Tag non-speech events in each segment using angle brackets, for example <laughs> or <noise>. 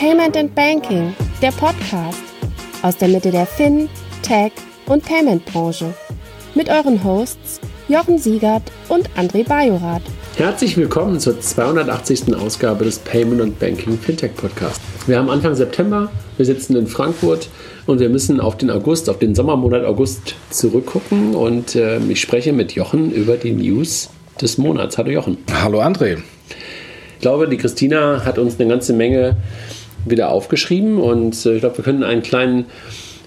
Payment and Banking, der Podcast aus der Mitte der Fin, Tech und Payment Branche. Mit euren Hosts Jochen Siegert und André Bajorath. Herzlich willkommen zur 280. Ausgabe des Payment und Banking Fintech Podcast. Wir haben Anfang September, wir sitzen in Frankfurt und wir müssen auf den August, auf den Sommermonat August zurückgucken und äh, ich spreche mit Jochen über die News des Monats. Hallo Jochen. Hallo André. Ich glaube, die Christina hat uns eine ganze Menge wieder aufgeschrieben und äh, ich glaube, wir können einen kleinen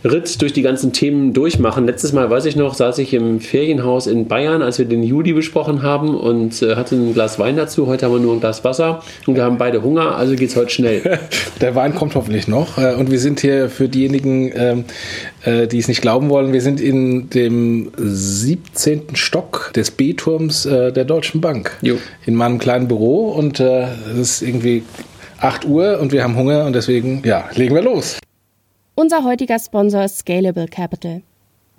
Ritt durch die ganzen Themen durchmachen. Letztes Mal, weiß ich noch, saß ich im Ferienhaus in Bayern, als wir den Juli besprochen haben und äh, hatte ein Glas Wein dazu. Heute haben wir nur ein Glas Wasser und wir haben beide Hunger, also geht es heute schnell. <laughs> Der Wein kommt hoffentlich noch äh, und wir sind hier für diejenigen, ähm, äh, die es nicht glauben wollen, wir sind in dem 17. Stock des B-Turms äh, der Deutschen Bank. Jo. In meinem kleinen Büro und äh, es ist irgendwie 8 Uhr und wir haben Hunger und deswegen, ja, legen wir los. Unser heutiger Sponsor ist Scalable Capital.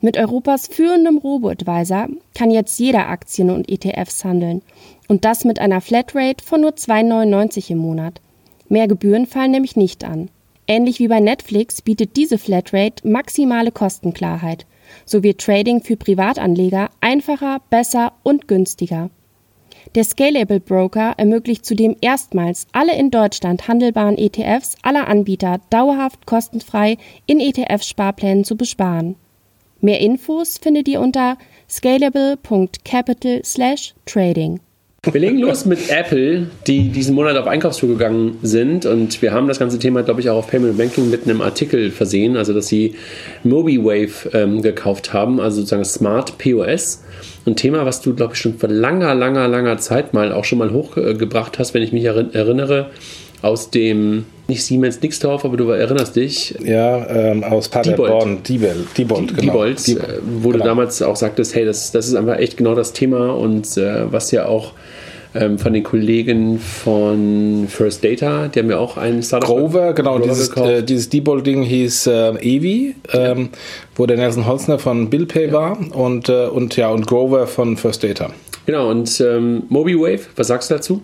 Mit Europas führendem Robo-Advisor kann jetzt jeder Aktien und ETFs handeln. Und das mit einer Flatrate von nur 2,99 im Monat. Mehr Gebühren fallen nämlich nicht an. Ähnlich wie bei Netflix bietet diese Flatrate maximale Kostenklarheit. So wird Trading für Privatanleger einfacher, besser und günstiger. Der Scalable Broker ermöglicht zudem erstmals alle in Deutschland handelbaren ETFs aller Anbieter dauerhaft kostenfrei in ETF-Sparplänen zu besparen. Mehr Infos findet ihr unter scalable.capital/trading. Wir legen los mit Apple, die diesen Monat auf Einkaufstour gegangen sind. Und wir haben das ganze Thema, glaube ich, auch auf Payment Banking mit einem Artikel versehen. Also, dass sie MobiWave ähm, gekauft haben, also sozusagen Smart POS. Ein Thema, was du, glaube ich, schon vor langer, langer, langer Zeit mal auch schon mal hochgebracht hast, wenn ich mich erinnere, aus dem, nicht Siemens Nixdorf, aber du erinnerst dich. Ja, ähm, aus Paderborn, Diebold, Diebold, genau. Diebold, Diebold äh, wo genau. du damals auch sagtest, hey, das, das ist einfach echt genau das Thema und äh, was ja auch ähm, von den Kollegen von First Data, die haben ja auch ein Startup. Grover, genau, Grover dieses, äh, dieses Debold-Ding hieß äh, Evi, ähm, ja. wo der Nelson Holzner von BillPay ja. war und, äh, und ja, und Grover von First Data. Genau, und ähm, MobiWave, was sagst du dazu?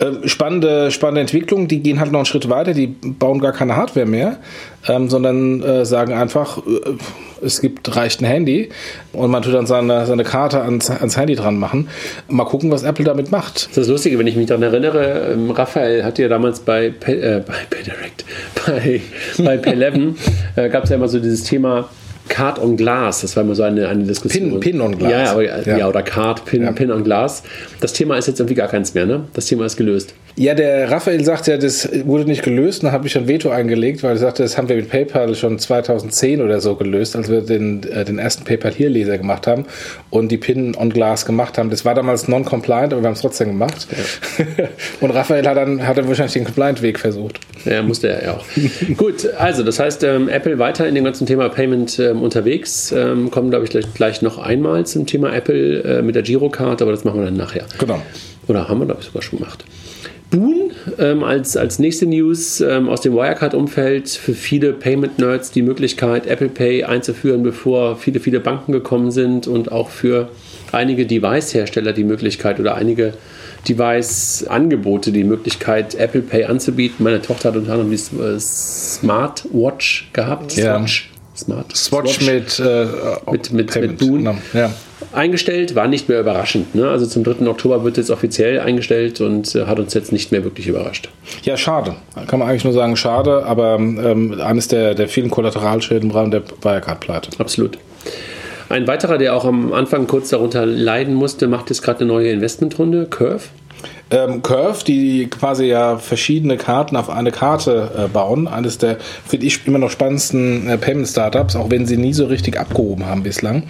Ähm, spannende, spannende Entwicklung, die gehen halt noch einen Schritt weiter, die bauen gar keine Hardware mehr, ähm, sondern äh, sagen einfach, äh, es gibt, reicht ein Handy und man tut dann seine, seine Karte ans, ans Handy dran machen. Mal gucken, was Apple damit macht. Das ist lustig, wenn ich mich daran erinnere, ähm, Raphael hat ja damals bei, äh, bei PayDirect, <laughs> bei, bei Pay11, äh, gab es ja immer so dieses Thema, Card on Glass, das war immer so eine, eine Diskussion. Pin, Pin on Glass. Ja, aber, ja. ja. oder Card, Pin, ja. Pin on Glass. Das Thema ist jetzt irgendwie gar keins mehr, ne? Das Thema ist gelöst. Ja, der Raphael sagt ja, das wurde nicht gelöst. Dann habe ich ein Veto eingelegt, weil er sagte, das haben wir mit PayPal schon 2010 oder so gelöst, als wir den, äh, den ersten PayPal hier Leser gemacht haben und die Pin on Glass gemacht haben. Das war damals non-compliant, aber wir haben es trotzdem gemacht. Ja. <laughs> und Raphael hat dann, hat dann wahrscheinlich den Compliant-Weg versucht. Ja, musste er ja auch. <laughs> Gut, also das heißt, ähm, Apple weiter in dem ganzen Thema Payment ähm, unterwegs. Ähm, kommen, glaube ich, gleich, gleich, noch einmal zum Thema Apple äh, mit der Girocard, aber das machen wir dann nachher. Genau. Oder haben wir, glaube ich, sogar schon gemacht. Boon ähm, als, als nächste News ähm, aus dem Wirecard-Umfeld für viele Payment-Nerds die Möglichkeit, Apple Pay einzuführen, bevor viele, viele Banken gekommen sind und auch für einige Device-Hersteller die Möglichkeit oder einige Device-Angebote die Möglichkeit, Apple Pay anzubieten. Meine Tochter hat unter anderem die äh, Smartwatch gehabt. Ja. Swatch. Smart. Swatch, Swatch mit, äh, mit, mit, mit Boon. Genau. Ja eingestellt, war nicht mehr überraschend. Ne? Also zum 3. Oktober wird jetzt offiziell eingestellt und äh, hat uns jetzt nicht mehr wirklich überrascht. Ja, schade. Kann man eigentlich nur sagen, schade, aber ähm, eines der, der vielen Kollateralschäden im Rahmen der Wirecard-Pleite. Absolut. Ein weiterer, der auch am Anfang kurz darunter leiden musste, macht jetzt gerade eine neue Investmentrunde, Curve ähm, Curve, die quasi ja verschiedene Karten auf eine Karte äh, bauen. Eines der, finde ich, immer noch spannendsten äh, Payment-Startups, auch wenn sie nie so richtig abgehoben haben bislang.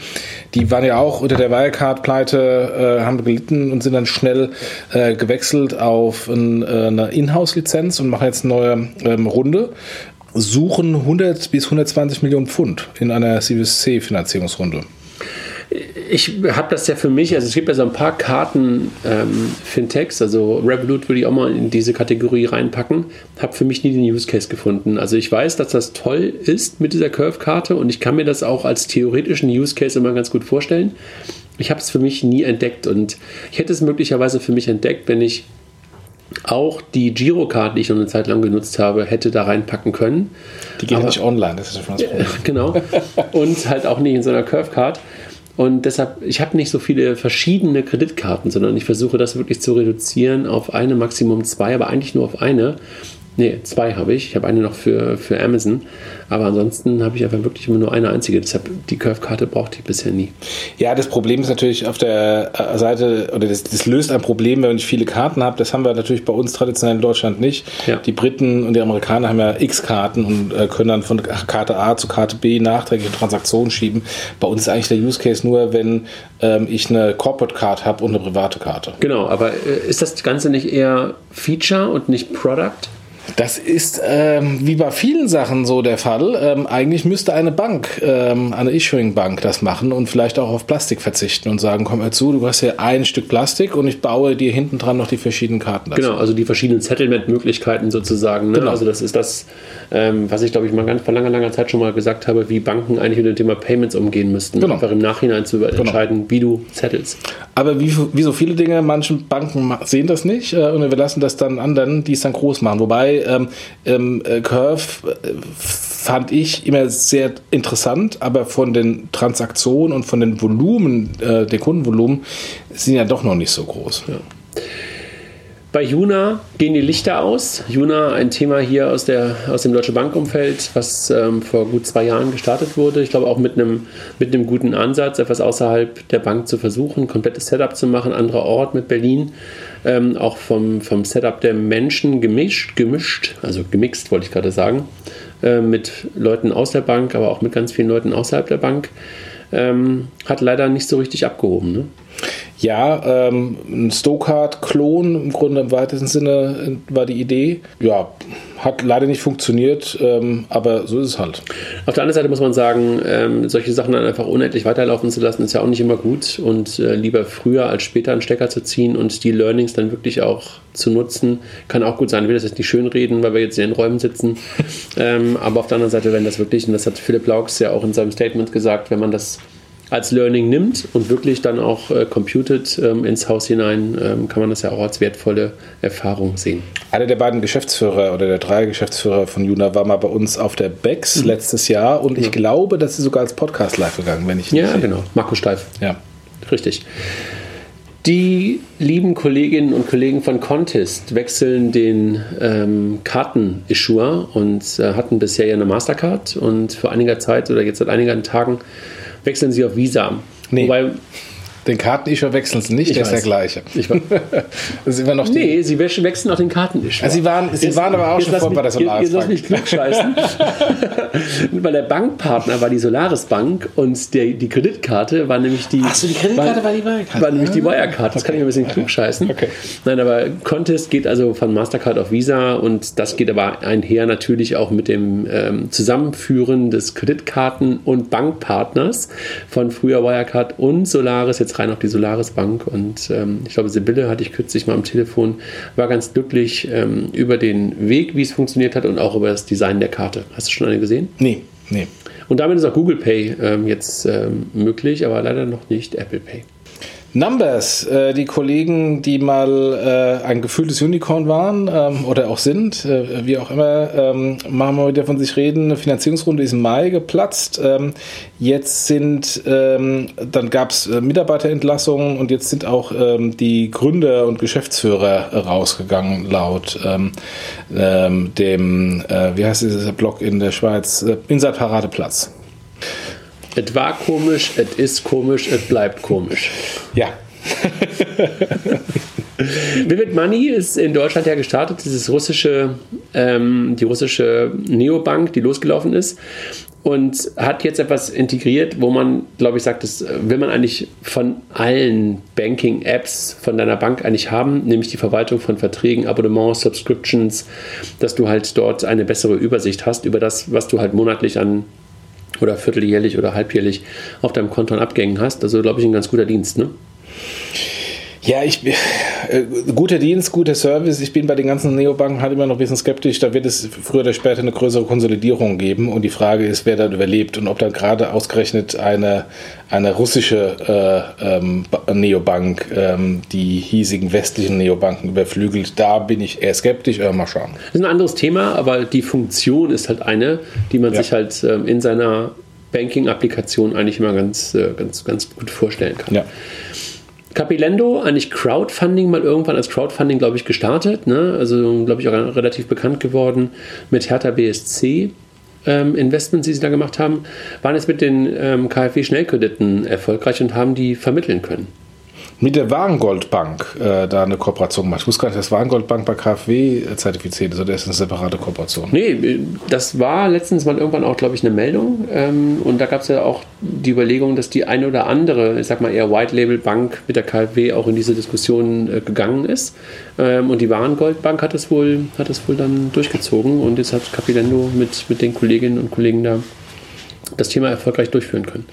Die waren ja auch unter der Wirecard-Pleite, äh, haben gelitten und sind dann schnell äh, gewechselt auf ein, äh, eine Inhouse-Lizenz und machen jetzt eine neue ähm, Runde suchen 100 bis 120 Millionen Pfund in einer Series C Finanzierungsrunde ich habe das ja für mich, also es gibt ja so ein paar Karten ähm, Fintechs, also Revolut würde ich auch mal in diese Kategorie reinpacken, habe für mich nie den Use Case gefunden. Also ich weiß, dass das toll ist mit dieser Curve-Karte und ich kann mir das auch als theoretischen Use Case immer ganz gut vorstellen. Ich habe es für mich nie entdeckt und ich hätte es möglicherweise für mich entdeckt, wenn ich auch die Girocard, die ich noch eine Zeit lang genutzt habe, hätte da reinpacken können. Die geht aber, nicht online, das ist ja schon das <laughs> Problem. genau. Und halt auch nicht in so einer Curve-Card. Und deshalb, ich habe nicht so viele verschiedene Kreditkarten, sondern ich versuche das wirklich zu reduzieren auf eine, Maximum zwei, aber eigentlich nur auf eine. Nee, zwei habe ich. Ich habe eine noch für, für Amazon. Aber ansonsten habe ich einfach wirklich immer nur eine einzige. Deshalb die Curve-Karte brauchte ich bisher nie. Ja, das Problem ist natürlich auf der äh, Seite, oder das, das löst ein Problem, wenn ich viele Karten habe. Das haben wir natürlich bei uns traditionell in Deutschland nicht. Ja. Die Briten und die Amerikaner haben ja x Karten und äh, können dann von Karte A zu Karte B nachträgliche Transaktionen schieben. Bei uns ist eigentlich der Use Case nur, wenn ähm, ich eine Corporate Card habe und eine private Karte. Genau, aber äh, ist das Ganze nicht eher Feature und nicht Product? Das ist ähm, wie bei vielen Sachen so der Fall. Ähm, eigentlich müsste eine Bank, ähm, eine Issuing-Bank das machen und vielleicht auch auf Plastik verzichten und sagen, komm mal zu, du hast hier ein Stück Plastik und ich baue dir hinten dran noch die verschiedenen Karten dazu. Genau, also die verschiedenen Settlement-Möglichkeiten sozusagen. Ne? Genau. Also das ist das, ähm, was ich glaube ich mal ganz vor langer, langer Zeit schon mal gesagt habe, wie Banken eigentlich mit dem Thema Payments umgehen müssten. Genau. Einfach im Nachhinein zu genau. entscheiden, wie du settelst. Aber wie, wie so viele Dinge, manche Banken sehen das nicht äh, und wir lassen das dann anderen, die es dann groß machen. Wobei ähm, ähm, äh, Curve äh, fand ich immer sehr interessant, aber von den Transaktionen und von den Volumen, äh, der Kundenvolumen, sind ja doch noch nicht so groß. Ja. Bei Juna gehen die Lichter aus. Juna, ein Thema hier aus, der, aus dem Deutsche Bankumfeld, was ähm, vor gut zwei Jahren gestartet wurde. Ich glaube auch mit einem, mit einem guten Ansatz, etwas außerhalb der Bank zu versuchen, komplettes Setup zu machen, anderer Ort mit Berlin. Ähm, auch vom, vom Setup der Menschen gemischt, gemischt, also gemixt wollte ich gerade sagen, äh, mit Leuten aus der Bank, aber auch mit ganz vielen Leuten außerhalb der Bank. Ähm, hat leider nicht so richtig abgehoben. Ne? Ja, ähm, ein Stokart-Klon im Grunde im weitesten Sinne war die Idee. Ja, hat leider nicht funktioniert, ähm, aber so ist es halt. Auf der anderen Seite muss man sagen, ähm, solche Sachen dann einfach unendlich weiterlaufen zu lassen, ist ja auch nicht immer gut und äh, lieber früher als später einen Stecker zu ziehen und die Learnings dann wirklich auch zu nutzen, kann auch gut sein. Ich will das jetzt nicht schön reden, weil wir jetzt in den Räumen sitzen, <laughs> ähm, aber auf der anderen Seite, wenn das wirklich, und das hat Philipp Laux ja auch in seinem Statement gesagt, wenn man das als Learning nimmt und wirklich dann auch äh, computed ähm, ins Haus hinein, ähm, kann man das ja auch als wertvolle Erfahrung sehen. Einer der beiden Geschäftsführer oder der drei Geschäftsführer von Juna war mal bei uns auf der BEX mhm. letztes Jahr und ich glaube, dass sie sogar als Podcast live gegangen, wenn ich nicht Ja, genau. Marco Steif. Ja. Richtig. Die lieben Kolleginnen und Kollegen von Contest wechseln den ähm, Karten-Issuer und äh, hatten bisher ja eine Mastercard und vor einiger Zeit oder jetzt seit einigen Tagen wechseln sie auf Visa. Nee. Wobei, den Kartenischer wechseln sie nicht, ich der weiß. ist der gleiche. Ich <laughs> das ist immer noch nee, sie wechseln auch den Kartenischer. Also sie waren, sie jetzt, waren aber auch schon vor bei der Solaris Jetzt lass mich klugscheißen. <laughs> Weil der Bankpartner war die Solaris Bank und der, die Kreditkarte war nämlich die... Achso, die Kreditkarte war, war die Wirecard. War nämlich die Wirecard. Das okay. kann ich ein bisschen klugscheißen. Okay. Nein, aber Contest geht also von Mastercard auf Visa und das geht aber einher natürlich auch mit dem ähm, Zusammenführen des Kreditkarten- und Bankpartners von früher Wirecard und Solaris jetzt rein auf die Solaris Bank. Und ähm, ich glaube, Sibylle hatte ich kürzlich mal am Telefon, war ganz glücklich ähm, über den Weg, wie es funktioniert hat und auch über das Design der Karte. Hast du schon eine gesehen? Nee, nee. Und damit ist auch Google Pay ähm, jetzt ähm, möglich, aber leider noch nicht Apple Pay. Numbers, äh, die Kollegen, die mal äh, ein gefühltes Unicorn waren ähm, oder auch sind, äh, wie auch immer, ähm, machen wir wieder von sich reden. Eine Finanzierungsrunde ist im Mai geplatzt. Ähm, jetzt sind, ähm, dann gab es äh, Mitarbeiterentlassungen und jetzt sind auch ähm, die Gründer und Geschäftsführer rausgegangen, laut ähm, dem, äh, wie heißt dieser Blog in der Schweiz, äh, Inside Paradeplatz. Es war komisch, es ist komisch, es bleibt komisch. Ja. <laughs> Vivid Money ist in Deutschland ja gestartet, dieses russische, ähm, die russische Neobank, die losgelaufen ist und hat jetzt etwas integriert, wo man, glaube ich, sagt, das will man eigentlich von allen Banking-Apps von deiner Bank eigentlich haben, nämlich die Verwaltung von Verträgen, Abonnements, Subscriptions, dass du halt dort eine bessere Übersicht hast über das, was du halt monatlich an oder vierteljährlich oder halbjährlich auf deinem Konto an Abgängen hast. Also, glaube ich, ein ganz guter Dienst, ne? Ja, ich, äh, guter Dienst, guter Service. Ich bin bei den ganzen Neobanken halt immer noch ein bisschen skeptisch. Da wird es früher oder später eine größere Konsolidierung geben. Und die Frage ist, wer dann überlebt und ob dann gerade ausgerechnet eine, eine russische äh, ähm, Neobank ähm, die hiesigen westlichen Neobanken überflügelt. Da bin ich eher skeptisch, aber mal schauen. Das ist ein anderes Thema, aber die Funktion ist halt eine, die man ja. sich halt ähm, in seiner Banking-Applikation eigentlich immer ganz, äh, ganz, ganz gut vorstellen kann. Ja. Capilendo, eigentlich Crowdfunding mal irgendwann als Crowdfunding, glaube ich, gestartet. Ne? Also, glaube ich, auch relativ bekannt geworden mit Hertha BSC. Ähm, Investments, die sie da gemacht haben, waren jetzt mit den ähm, KfW-Schnellkrediten erfolgreich und haben die vermitteln können mit der Warengoldbank äh, da eine Kooperation gemacht. Ich wusste gar nicht, dass Warengoldbank bei KfW zertifiziert ist oder ist das eine separate Kooperation? Nee, das war letztens mal irgendwann auch, glaube ich, eine Meldung. Ähm, und da gab es ja auch die Überlegung, dass die eine oder andere, ich sag mal eher White-Label-Bank mit der KfW auch in diese Diskussion äh, gegangen ist. Ähm, und die Warengoldbank hat es wohl, hat es wohl dann durchgezogen und jetzt hat Capilendo mit, mit den Kolleginnen und Kollegen da das Thema erfolgreich durchführen können.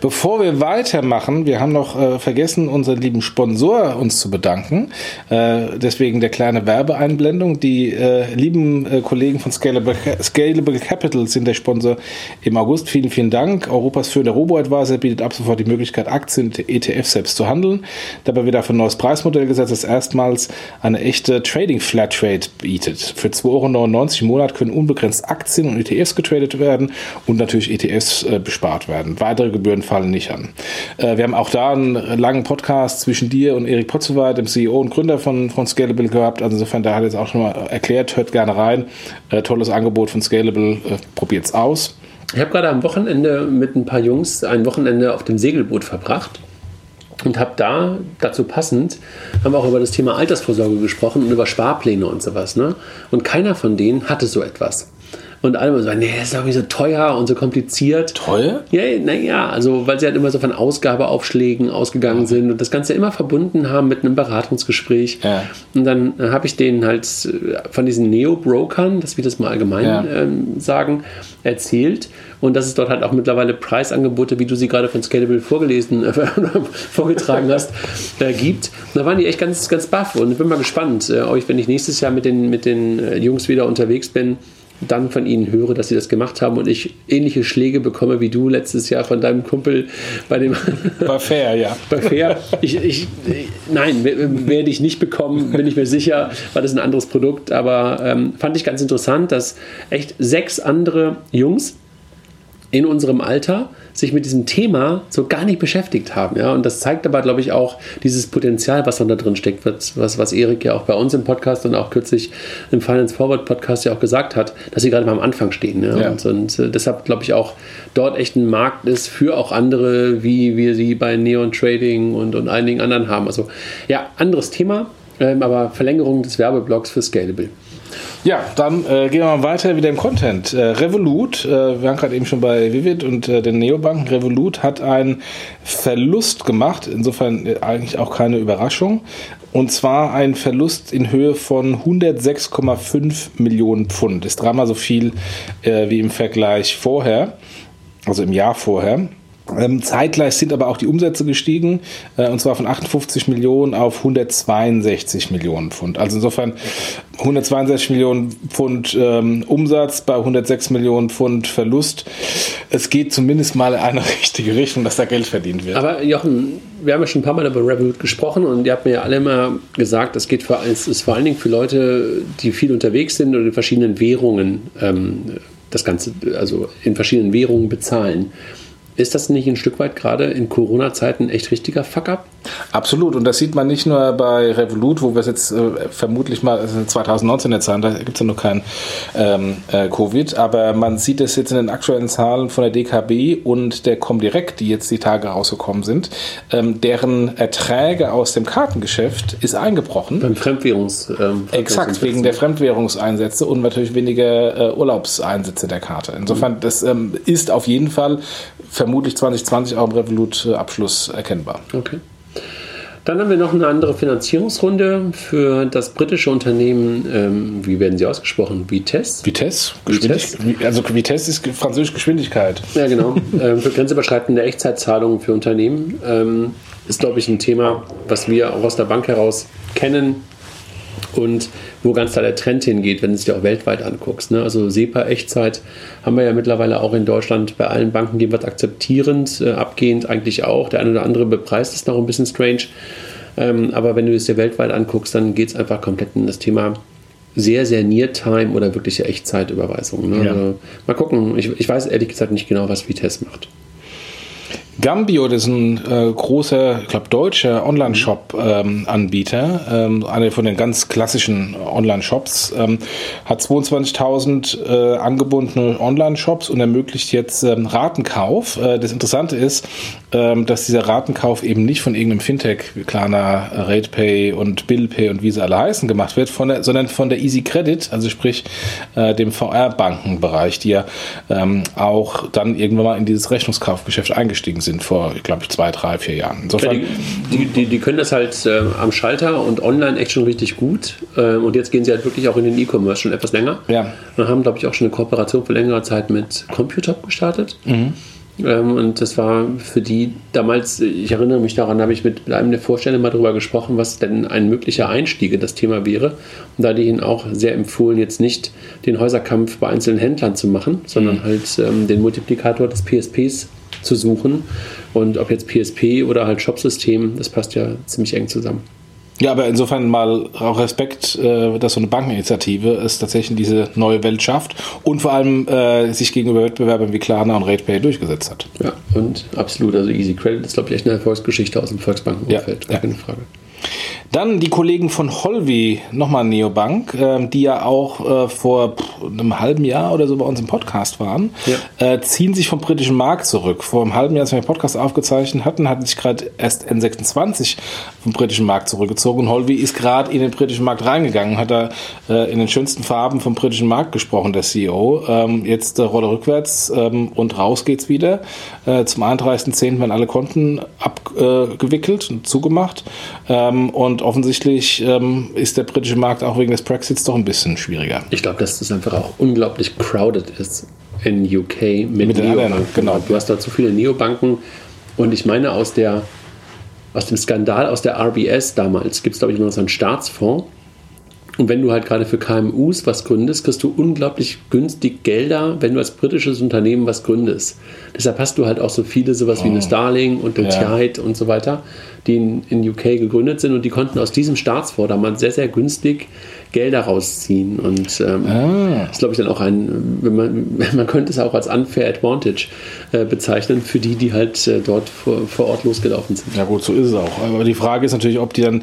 Bevor wir weitermachen, wir haben noch äh, vergessen, unseren lieben Sponsor uns zu bedanken. Äh, deswegen der kleine Werbeeinblendung. Die äh, lieben äh, Kollegen von Scalable, Scalable Capital sind der Sponsor im August. Vielen, vielen Dank. Europas führender Robo-Advisor bietet ab sofort die Möglichkeit, Aktien und ETF selbst zu handeln. Dabei wird dafür ein neues Preismodell gesetzt, das erstmals eine echte Trading Flatrate bietet. Für 2,99 Euro im Monat können unbegrenzt Aktien und ETFs getradet werden und natürlich ETFs äh, bespart werden. Weitere Gebühren fallen nicht an. Äh, wir haben auch da einen langen Podcast zwischen dir und Erik Potzewald, dem CEO und Gründer von, von Scalable gehabt. Also insofern, da hat jetzt auch schon mal erklärt, hört gerne rein. Äh, tolles Angebot von Scalable, probiert's aus. Ich habe gerade am Wochenende mit ein paar Jungs ein Wochenende auf dem Segelboot verbracht und habe da dazu passend haben wir auch über das Thema Altersvorsorge gesprochen und über Sparpläne und sowas. Ne? Und keiner von denen hatte so etwas. Und alle so, nee, das ist irgendwie so teuer und so kompliziert. Teuer? Ja, naja, also weil sie halt immer so von Ausgabeaufschlägen ausgegangen ja. sind und das Ganze immer verbunden haben mit einem Beratungsgespräch. Ja. Und dann habe ich denen halt äh, von diesen Neo-Brokern, das wir das mal allgemein ja. ähm, sagen, erzählt. Und dass es dort halt auch mittlerweile Preisangebote, wie du sie gerade von Scalable vorgelesen, äh, <laughs> vorgetragen hast, äh, gibt. Und da waren die echt ganz, ganz baff. Und ich bin mal gespannt, äh, euch, wenn ich nächstes Jahr mit den, mit den äh, Jungs wieder unterwegs bin, dann von ihnen höre, dass sie das gemacht haben und ich ähnliche Schläge bekomme wie du letztes Jahr von deinem Kumpel bei dem. Bei Fair, ja. <laughs> Bei Fair. Ich, ich, nein, werde ich nicht bekommen, bin ich mir sicher, weil das ein anderes Produkt. Aber ähm, fand ich ganz interessant, dass echt sechs andere Jungs in unserem Alter sich mit diesem Thema so gar nicht beschäftigt haben. Ja? Und das zeigt aber, glaube ich, auch dieses Potenzial, was dann da drin steckt, was, was Erik ja auch bei uns im Podcast und auch kürzlich im Finance Forward Podcast ja auch gesagt hat, dass sie gerade mal am Anfang stehen. Ja? ja. Und, und äh, deshalb, glaube ich, auch dort echt ein Markt ist für auch andere, wie wir sie bei Neon Trading und, und einigen anderen haben. Also ja, anderes Thema, ähm, aber Verlängerung des Werbeblocks für Scalable. Ja, dann äh, gehen wir mal weiter wieder im Content. Äh, Revolut, äh, wir waren gerade eben schon bei Vivid und äh, den Neobanken. Revolut hat einen Verlust gemacht, insofern äh, eigentlich auch keine Überraschung. Und zwar ein Verlust in Höhe von 106,5 Millionen Pfund. Ist dreimal so viel äh, wie im Vergleich vorher, also im Jahr vorher. Ähm, zeitgleich sind aber auch die Umsätze gestiegen, äh, und zwar von 58 Millionen auf 162 Millionen Pfund. Also insofern 162 Millionen Pfund ähm, Umsatz bei 106 Millionen Pfund Verlust. Es geht zumindest mal in eine <laughs> richtige Richtung, dass da Geld verdient wird. Aber Jochen, wir haben ja schon ein paar Mal über Revolut gesprochen und ihr habt mir ja alle immer gesagt, es geht für, es ist vor allen Dingen für Leute, die viel unterwegs sind und in verschiedenen Währungen ähm, das Ganze, also in verschiedenen Währungen bezahlen. Ist das nicht ein Stück weit gerade in Corona-Zeiten echt richtiger Fuck-up? Absolut. Und das sieht man nicht nur bei Revolut, wo wir es jetzt äh, vermutlich mal, also 2019 jetzt sein, da gibt es ja noch kein ähm, äh, Covid, aber man sieht es jetzt in den aktuellen Zahlen von der DKB und der Comdirect, die jetzt die Tage rausgekommen sind, ähm, deren Erträge aus dem Kartengeschäft ist eingebrochen. Beim Fremdwährungs. Ähm, Exakt, wegen der Fremdwährungseinsätze und natürlich weniger äh, Urlaubseinsätze der Karte. Insofern, das ähm, ist auf jeden Fall vermutlich 2020 auch im Revolut-Abschluss erkennbar. Okay. Dann haben wir noch eine andere Finanzierungsrunde für das britische Unternehmen, ähm, wie werden sie ausgesprochen? Vitesse? Vitesse? Vitesse? Also Vitesse ist französische Geschwindigkeit. Ja, genau. <laughs> ähm, für grenzüberschreitende Echtzeitzahlungen für Unternehmen. Ähm, ist, glaube ich, ein Thema, was wir auch aus der Bank heraus kennen und wo ganz klar der Trend hingeht, wenn du es dir auch weltweit anguckst. Ne? Also SEPA-Echtzeit haben wir ja mittlerweile auch in Deutschland bei allen Banken jeweils akzeptierend, äh, abgehend eigentlich auch. Der eine oder andere bepreist es noch ein bisschen strange. Ähm, aber wenn du es dir weltweit anguckst, dann geht es einfach komplett in das Thema sehr, sehr Near-Time oder wirkliche Echtzeitüberweisung. Ne? Ja. Also, mal gucken. Ich, ich weiß ehrlich gesagt nicht genau, was Vitesse macht. Gambio, das ist ein äh, großer, ich glaube, deutscher Online-Shop-Anbieter, ähm, ähm, einer von den ganz klassischen Online-Shops, ähm, hat 22.000 äh, angebundene Online-Shops und ermöglicht jetzt ähm, Ratenkauf. Äh, das Interessante ist, ähm, dass dieser Ratenkauf eben nicht von irgendeinem Fintech, wie Klarna, RatePay und BillPay und wie sie alle heißen, gemacht wird, von der, sondern von der Easy Credit, also sprich äh, dem VR-Bankenbereich, die ja ähm, auch dann irgendwann mal in dieses Rechnungskaufgeschäft eingestiegen sind vor, glaube ich, zwei, drei, vier Jahren. Insofern, die, die, die, können das halt äh, am Schalter und online echt schon richtig gut. Äh, und jetzt gehen sie halt wirklich auch in den E-Commerce schon etwas länger. Ja. Und haben, glaube ich, auch schon eine Kooperation für längere Zeit mit Computop gestartet. Mhm. Ähm, und das war für die damals, ich erinnere mich daran, habe ich mit einem der Vorstände mal darüber gesprochen, was denn ein möglicher Einstieg in das Thema wäre. Und da ich ihnen auch sehr empfohlen, jetzt nicht den Häuserkampf bei einzelnen Händlern zu machen, sondern mhm. halt ähm, den Multiplikator des PSPs zu suchen. Und ob jetzt PSP oder halt Shopsystem, das passt ja ziemlich eng zusammen. Ja, aber insofern mal auch Respekt, äh, dass so eine Bankeninitiative es tatsächlich diese neue Welt schafft und vor allem äh, sich gegenüber Wettbewerbern wie Klarna und RatePay durchgesetzt hat. Ja, und absolut. Also Easy Credit ist, glaube ich, echt eine Erfolgsgeschichte aus dem Volksbankenumfeld. Ja, ja. Keine Frage. Dann die Kollegen von Holvi, nochmal Neobank, äh, die ja auch äh, vor einem halben Jahr oder so bei uns im Podcast waren, ja. äh, ziehen sich vom britischen Markt zurück. Vor einem halben Jahr, als wir den Podcast aufgezeichnet hatten, hatten sich gerade erst N26 vom britischen Markt zurückgezogen. Und Holvi ist gerade in den britischen Markt reingegangen, hat da äh, in den schönsten Farben vom britischen Markt gesprochen, der CEO. Ähm, jetzt äh, Rolle rückwärts ähm, und raus geht's wieder. Äh, zum 31.10. werden alle Konten abgewickelt und zugemacht. Ähm, und offensichtlich ähm, ist der britische Markt auch wegen des Brexits doch ein bisschen schwieriger. Ich glaube, dass das einfach auch unglaublich crowded ist in UK mit, mit Neobanken. Genau. Du hast da zu viele Neobanken und ich meine aus der aus dem Skandal aus der RBS damals gibt es glaube ich noch so einen Staatsfonds und wenn du halt gerade für KMUs was gründest, kriegst du unglaublich günstig Gelder, wenn du als britisches Unternehmen was gründest. Deshalb hast du halt auch so viele, sowas oh. wie eine Starling und eine ja. Tide und so weiter, die in, in UK gegründet sind und die konnten aus diesem Staatsfonds damals sehr, sehr günstig Gelder rausziehen. Und ähm, ah. das glaube ich, dann auch ein, wenn man, <laughs> man könnte es auch als unfair advantage äh, bezeichnen für die, die halt äh, dort vor, vor Ort losgelaufen sind. Ja gut, so ist es auch. Aber die Frage ist natürlich, ob die dann,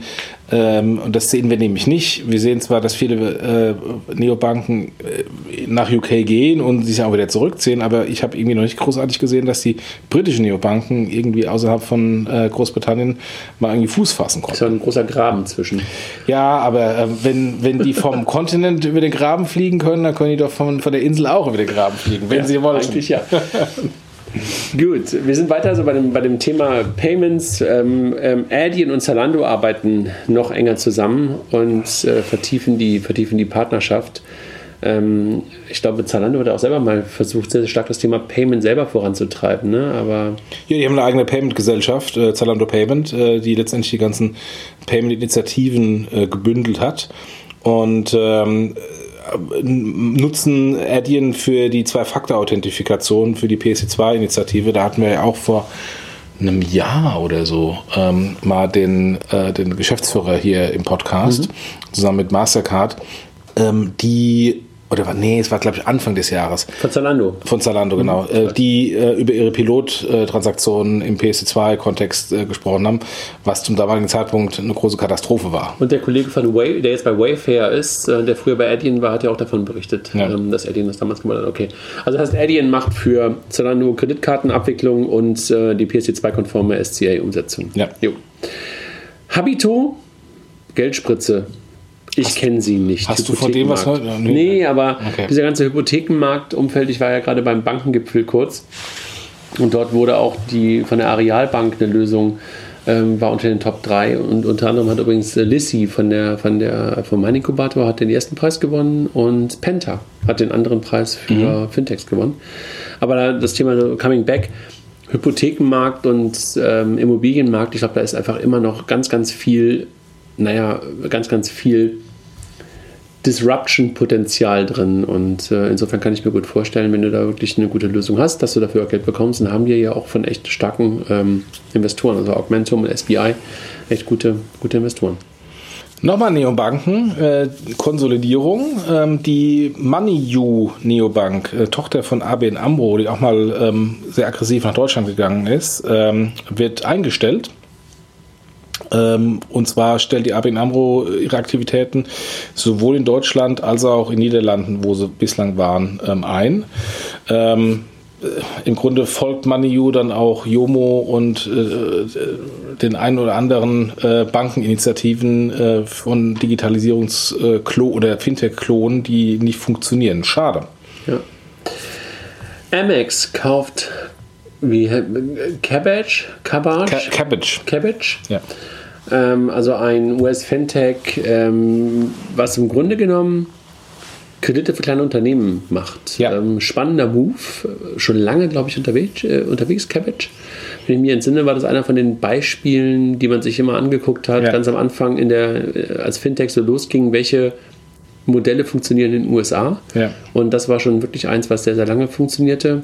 ähm, und das sehen wir nämlich nicht, wir sehen zwar, dass viele äh, Neobanken äh, nach UK gehen und sich auch wieder zurückziehen, aber ich habe irgendwie noch nicht großartig gesehen, dass die britischen Neobanken irgendwie außerhalb von äh, Großbritannien mal irgendwie Fuß fassen konnten. Das ist ja ein großer Graben zwischen. Ja, aber äh, wenn, wenn die vom <laughs> Kontinent über den Graben fliegen können, dann können die doch von, von der Insel auch über den Graben fliegen, wenn ja, sie wollen. Eigentlich ja. <laughs> Gut, wir sind weiter also bei dem, bei dem Thema Payments. Ähm, ähm, Adyen und Zalando arbeiten noch enger zusammen und äh, vertiefen, die, vertiefen die Partnerschaft. Ähm, ich glaube, Zalando hat auch selber mal versucht, sehr, sehr stark das Thema Payment selber voranzutreiben. Ne? Aber ja, die haben eine eigene Payment-Gesellschaft, äh, Zalando Payment, äh, die letztendlich die ganzen Payment-Initiativen äh, gebündelt hat. Und ähm, nutzen Adyen für die Zwei-Faktor-Authentifikation für die PSC2-Initiative. Da hatten wir ja auch vor einem Jahr oder so ähm, mal den, äh, den Geschäftsführer hier im Podcast mhm. zusammen mit Mastercard, ähm, die oder nee, es war glaube ich Anfang des Jahres. Von Zalando. Von Zalando, genau. Mhm. Äh, die äh, über ihre Pilottransaktionen im PSD2-Kontext äh, gesprochen haben, was zum damaligen Zeitpunkt eine große Katastrophe war. Und der Kollege von Way, der jetzt bei Wayfair ist, äh, der früher bei Adyen war, hat ja auch davon berichtet, ja. ähm, dass Adyen das damals gemacht hat. Okay. Also das heißt, Adyen macht für Zalando Kreditkartenabwicklung und äh, die PSD2-konforme SCA-Umsetzung. Ja. Jo. Habito, Geldspritze ich kenne sie nicht. Hast du von dem was heute? Nee, nee aber okay. dieser ganze Hypothekenmarktumfeld, ich war ja gerade beim Bankengipfel kurz und dort wurde auch die von der Arealbank eine Lösung ähm, war unter den Top 3 und unter anderem hat übrigens äh, Lissy von der, von der, vom Mein Inkubator hat den ersten Preis gewonnen und Penta hat den anderen Preis für mhm. Fintechs gewonnen. Aber das Thema Coming Back, Hypothekenmarkt und ähm, Immobilienmarkt, ich glaube, da ist einfach immer noch ganz, ganz viel, naja, ganz, ganz viel Disruption-Potenzial drin. Und äh, insofern kann ich mir gut vorstellen, wenn du da wirklich eine gute Lösung hast, dass du dafür auch Geld bekommst. Und haben wir ja auch von echt starken ähm, Investoren, also Augmentum und SBI, echt gute, gute Investoren. Nochmal Neobanken, äh, Konsolidierung. Ähm, die MoneyU Neobank, äh, Tochter von ABN AMRO, die auch mal ähm, sehr aggressiv nach Deutschland gegangen ist, ähm, wird eingestellt. Ähm, und zwar stellt die ABN AMRO ihre Aktivitäten sowohl in Deutschland als auch in Niederlanden, wo sie bislang waren, ähm, ein. Ähm, äh, im Grunde folgt MoneyU dann auch Jomo und äh, den einen oder anderen äh, Bankeninitiativen von Digitalisierungsklo oder Fintech-Klonen, die nicht funktionieren. Schade. Ja. Amex kauft wie Cabbage? Cabbage? Ca Cabbage. Cabbage? Ja. Ähm, also ein US-Fintech, ähm, was im Grunde genommen Kredite für kleine Unternehmen macht. Ja. Ähm, spannender Move, schon lange, glaube ich, unterwegs, äh, unterwegs, Cabbage. Wenn ich mich entsinne, war das einer von den Beispielen, die man sich immer angeguckt hat, Ja. ganz am Anfang, in der, äh, als Fintech so losging, welche Modelle funktionieren in den USA. Ja. Und das war schon wirklich eins, was sehr, sehr lange funktionierte.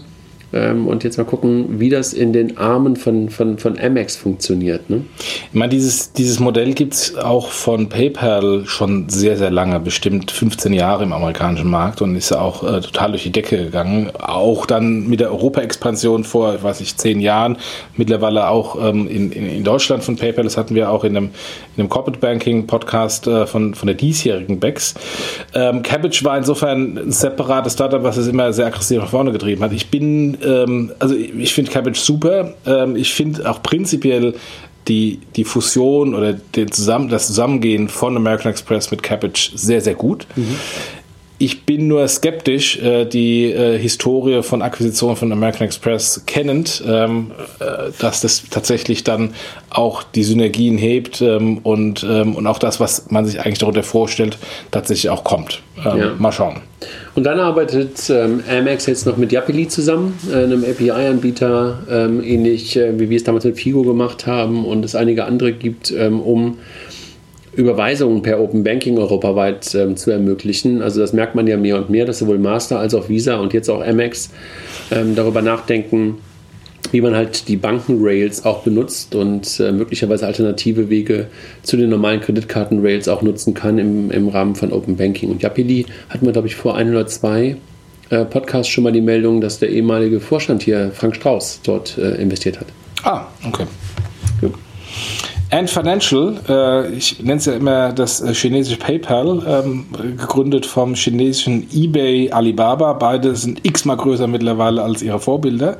Ähm, und jetzt mal gucken, wie das in den Armen von, von, von Amex funktioniert. Ne? Ich meine, dieses, dieses Modell gibt es auch von PayPal schon sehr, sehr lange, bestimmt 15 Jahre im amerikanischen Markt und ist auch äh, total durch die Decke gegangen. Auch dann mit der Europa-Expansion vor, ich weiß nicht, zehn Jahren, mittlerweile auch ähm, in, in, in Deutschland von PayPal. Das hatten wir auch in einem, in einem Corporate Banking Podcast äh, von, von der diesjährigen BEX. Ähm, Cabbage war insofern ein separates Startup, was es immer sehr aggressiv nach vorne getrieben hat. Ich bin, ähm, also ich finde Cabbage super. Ähm, ich finde auch prinzipiell die, die Fusion oder den Zusammen, das Zusammengehen von American Express mit Cabbage sehr, sehr gut. Ich bin nur skeptisch, äh, die äh, Historie von Akquisition von American Express kennend, ähm, äh, dass das tatsächlich dann auch die Synergien hebt ähm, und, ähm, und auch das, was man sich eigentlich darunter vorstellt, tatsächlich auch kommt. Ähm, Ja. Mal schauen. Und dann arbeitet ähm, Amex jetzt noch mit Yapili zusammen, äh, einem API-Anbieter, ähm, ähnlich äh, wie wir es damals mit Figo gemacht haben und es einige andere gibt, um Überweisungen per Open Banking europaweit ähm, zu ermöglichen. Also das merkt man ja mehr und mehr, dass sowohl Master als auch Visa und jetzt auch Amex ähm, darüber nachdenken, wie man halt die Bankenrails auch benutzt und äh, möglicherweise alternative Wege zu den normalen Kreditkartenrails auch nutzen kann im, im Rahmen von Open Banking. Und Yapili hatten wir, glaube ich, vor ein oder zwei äh, Podcasts schon mal die Meldung, dass der ehemalige Vorstand hier, Frank Strauß, dort äh, investiert hat. Ah, okay. Gut. Ant Financial, äh, ich nenne es ja immer das äh, chinesische PayPal, ähm, gegründet vom chinesischen eBay Alibaba. Beide sind x-mal größer mittlerweile als ihre Vorbilder,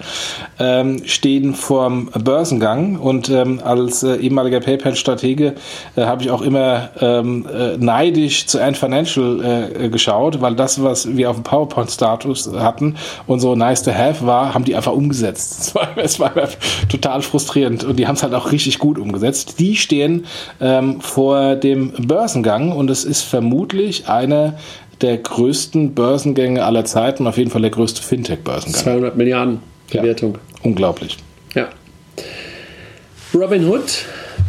ähm, stehen vorm Börsengang und ähm, als äh, ehemaliger PayPal-Stratege äh, habe ich auch immer ähm, äh, neidisch zu Ant Financial äh, geschaut, weil das, was wir auf dem PowerPoint-Status hatten und so nice to have war, haben die einfach umgesetzt. <laughs> Es war, es war total frustrierend und die haben es halt auch richtig gut umgesetzt. Die stehen ähm, vor dem Börsengang und es ist vermutlich einer der größten Börsengänge aller Zeiten, auf jeden Fall der größte Fintech-Börsengang. 200 Milliarden Ja. Bewertung. Unglaublich. Ja. Robin Hood,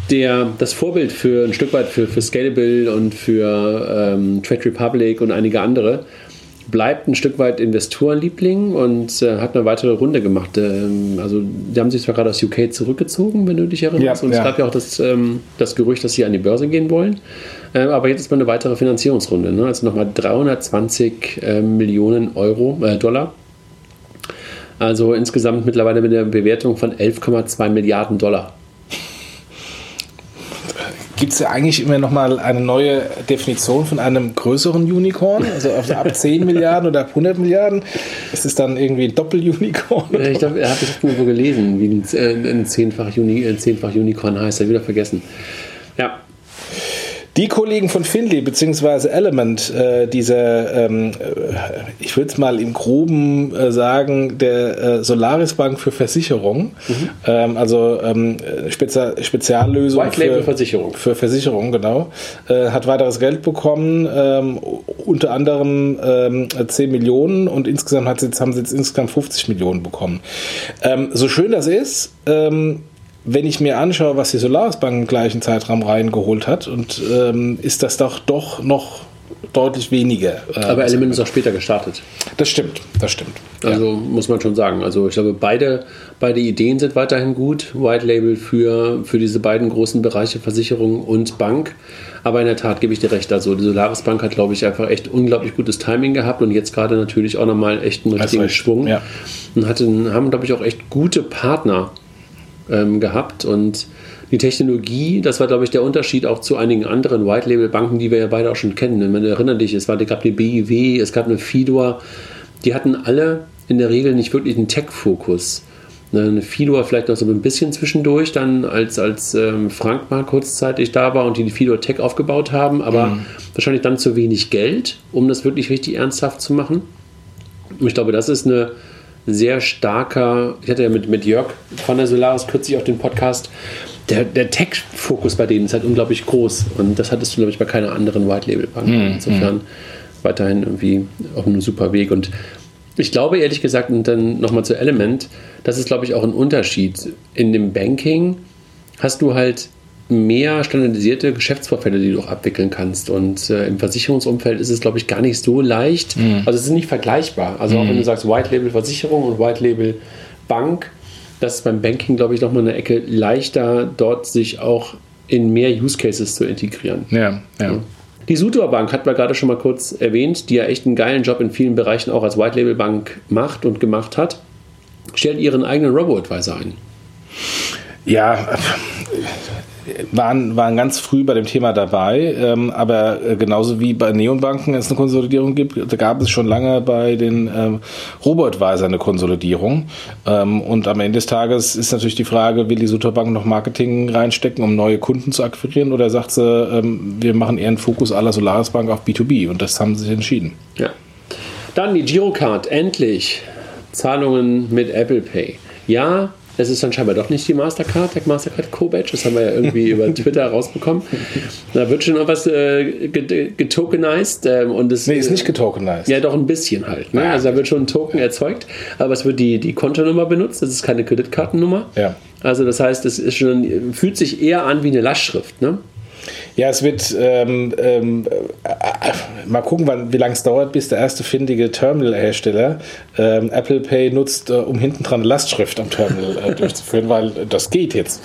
der das Vorbild für ein Stück weit für, für Scalable und für ähm, Trade Republic und einige andere, bleibt ein Stück weit Investorenliebling und äh, hat eine weitere Runde gemacht. Ähm, also, die haben sich zwar gerade aus UK zurückgezogen, wenn du dich erinnerst, Ja, und es ja. gab ja auch das, ähm, das Gerücht, dass sie an die Börse gehen wollen. Äh, aber jetzt ist mal eine weitere Finanzierungsrunde. Ne? Also nochmal 320 äh, Millionen Euro, äh, Dollar. Also insgesamt mittlerweile mit einer Bewertung von 11,2 Milliarden Dollar. Gibt es ja eigentlich immer noch mal eine neue Definition von einem größeren Unicorn? Also ab 10 Milliarden oder ab 100 Milliarden? Ist es dann irgendwie ein Doppel-Unicorn? Äh, Ich glaube, er hat das irgendwo gelesen, wie ein, äh, ein, zehnfach Uni, ein zehnfach Unicorn heißt. Er wieder vergessen. Ja, Die Kollegen von Finley bzw. Element, äh, dieser, ähm, äh, ich würde es mal im Groben äh, sagen, der äh, Solaris Bank für Versicherung, mhm. ähm, also ähm, Spezia Speziallösung White Label Versicherung. Für Versicherung, genau. Äh, hat weiteres Geld bekommen, ähm, unter anderem ähm, 10 Millionen und insgesamt hat sie jetzt, haben sie jetzt insgesamt 50 Millionen bekommen. Ähm, so schön das ist, ähm, wenn ich mir anschaue, was die Solaris Bank im gleichen Zeitraum reingeholt hat, und ähm, ist das doch doch noch deutlich weniger. Äh, Aber Element ist auch später gestartet. Das stimmt, das stimmt. Also ja. muss man schon sagen. Also ich glaube, beide, beide Ideen sind weiterhin gut. White Label für, für diese beiden großen Bereiche Versicherung und Bank. Aber in der Tat gebe ich dir recht. Also die Solaris Bank hat, glaube ich, einfach echt unglaublich gutes Timing gehabt und jetzt gerade natürlich auch nochmal echt einen richtigen Schwung. Ja. Und hatten, haben, glaube ich, auch echt gute Partner ähm, gehabt und die Technologie, das war, glaube ich, der Unterschied auch zu einigen anderen White-Label-Banken, die wir ja beide auch schon kennen. Man erinnert dich, es war, gab eine BIW, es gab eine Fidor. Die hatten alle in der Regel nicht wirklich einen Tech-Fokus. Ne, eine Fidor vielleicht noch so ein bisschen zwischendurch, dann als, als ähm, Frank mal kurzzeitig da war und die die Fidor Tech aufgebaut haben, aber mhm. wahrscheinlich dann zu wenig Geld, um das wirklich richtig ernsthaft zu machen. Und ich glaube, das ist eine, sehr starker, ich hatte ja mit, mit Jörg von der Solaris kürzlich auch den Podcast, der, der Tech-Fokus bei denen ist halt unglaublich groß und das hattest du, glaube ich, bei keiner anderen White-Label-Bank. Mhm. Insofern mhm. weiterhin irgendwie auf einem super Weg und ich glaube ehrlich gesagt, und dann nochmal zu Element, das ist, glaube ich, auch ein Unterschied. In dem Banking hast du halt mehr standardisierte Geschäftsvorfälle, die du auch abwickeln kannst. Und äh, im Versicherungsumfeld ist es, glaube ich, gar nicht so leicht. Mhm. Also es ist nicht vergleichbar. Also mhm. auch wenn du sagst White Label Versicherung und White Label Bank, das ist beim Banking, glaube ich, nochmal eine Ecke leichter, dort sich auch in mehr Use Cases zu integrieren. Ja, ja. Die Sutor Bank hat man gerade schon mal kurz erwähnt, die ja echt einen geilen Job in vielen Bereichen auch als White Label Bank macht und gemacht hat, stellt ihren eigenen Robo-Advisor ein. Ja, waren, waren ganz früh bei dem Thema dabei, ähm, aber äh, genauso wie bei Neonbanken es eine Konsolidierung gibt, da gab es schon lange bei den ähm, Robo-Advisor eine Konsolidierung. Ähm, und am Ende des Tages ist natürlich die Frage, will die Suterbank noch Marketing reinstecken, um neue Kunden zu akquirieren, oder sagt sie, ähm, wir machen eher einen Fokus aller Solaris Bank auf B2B und das haben sie sich entschieden. Ja. Dann die Girocard, endlich. Zahlungen mit Apple Pay. Ja, es ist dann scheinbar doch nicht die Mastercard, der Mastercard Co-Badge. Das haben wir ja irgendwie über <laughs> Twitter rausbekommen. Da wird schon irgendwas äh, getokenized. Ähm, und es, nee, ist nicht getokenized. Ja, doch ein bisschen halt. Ne? Ja. Also da wird schon ein Token erzeugt, aber es wird die, die Kontonummer benutzt. Das ist keine Kreditkartennummer. Ja. Also das heißt, es ist schon, fühlt sich eher an wie eine Lastschrift. Ne? Ja, es wird ähm, ähm, äh, mal gucken, wann, wie lange es dauert, bis der erste findige Terminal-Hersteller ähm, Apple Pay nutzt, äh, um hinten dran Lastschrift am Terminal äh, durchzuführen, <laughs> weil das geht jetzt.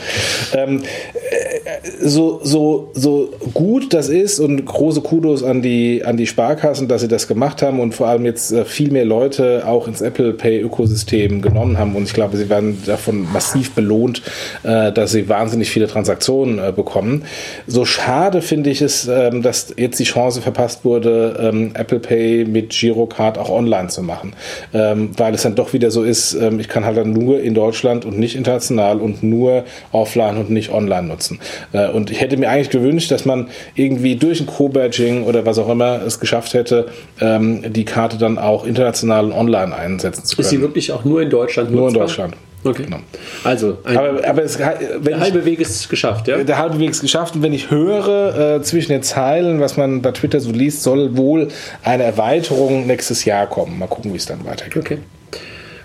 Äh, so, so, so gut das ist und große Kudos an die, an die Sparkassen, dass sie das gemacht haben und vor allem jetzt äh, viel mehr Leute auch ins Apple Pay-Ökosystem genommen haben. Und ich glaube, sie werden davon massiv belohnt, äh, dass sie wahnsinnig viele Transaktionen bekommen. So schade schade finde ich es, ähm, dass jetzt die Chance verpasst wurde, ähm, Apple Pay mit Girocard auch online zu machen. Ähm, weil es dann doch wieder so ist, ich kann halt dann nur in Deutschland und nicht international und nur offline und nicht online nutzen. Äh, und ich hätte mir eigentlich gewünscht, dass man irgendwie durch ein Co-Badging oder was auch immer es geschafft hätte, die Karte dann auch international und online einsetzen zu können. Ist sie wirklich auch nur in Deutschland Nur in Deutschland. Okay. Genau. Also, aber, aber es, der halbe Weg ist geschafft, ja? Der halbe Weg ist geschafft. Und wenn ich höre äh, zwischen den Zeilen, was man bei Twitter so liest, soll wohl eine Erweiterung nächstes Jahr kommen. Mal gucken, wie es dann weitergeht. Okay.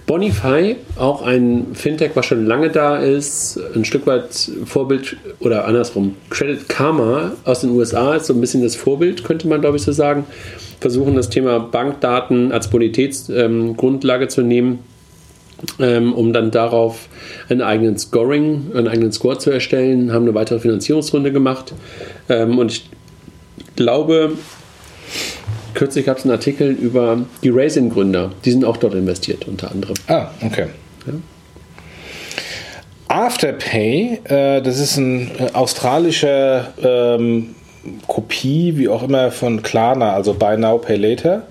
Bonify, auch ein Fintech, was schon lange da ist, ein Stück weit Vorbild oder andersrum. Credit Karma aus den USA ist so ein bisschen das Vorbild, könnte man glaube ich so sagen. Versuchen das Thema Bankdaten als Bonitätsgrundlage ähm, zu nehmen ähm, um dann darauf einen eigenen Scoring, einen eigenen Score zu erstellen, haben eine weitere Finanzierungsrunde gemacht. Ähm, und ich glaube, kürzlich gab es einen Artikel über die Raisin-Gründer. Die sind auch dort investiert, unter anderem. Ah, okay. Ja. Afterpay, äh, das ist ein äh, australischer ähm, Kopie, wie auch immer, von Klarna, also Buy Now, Pay Later.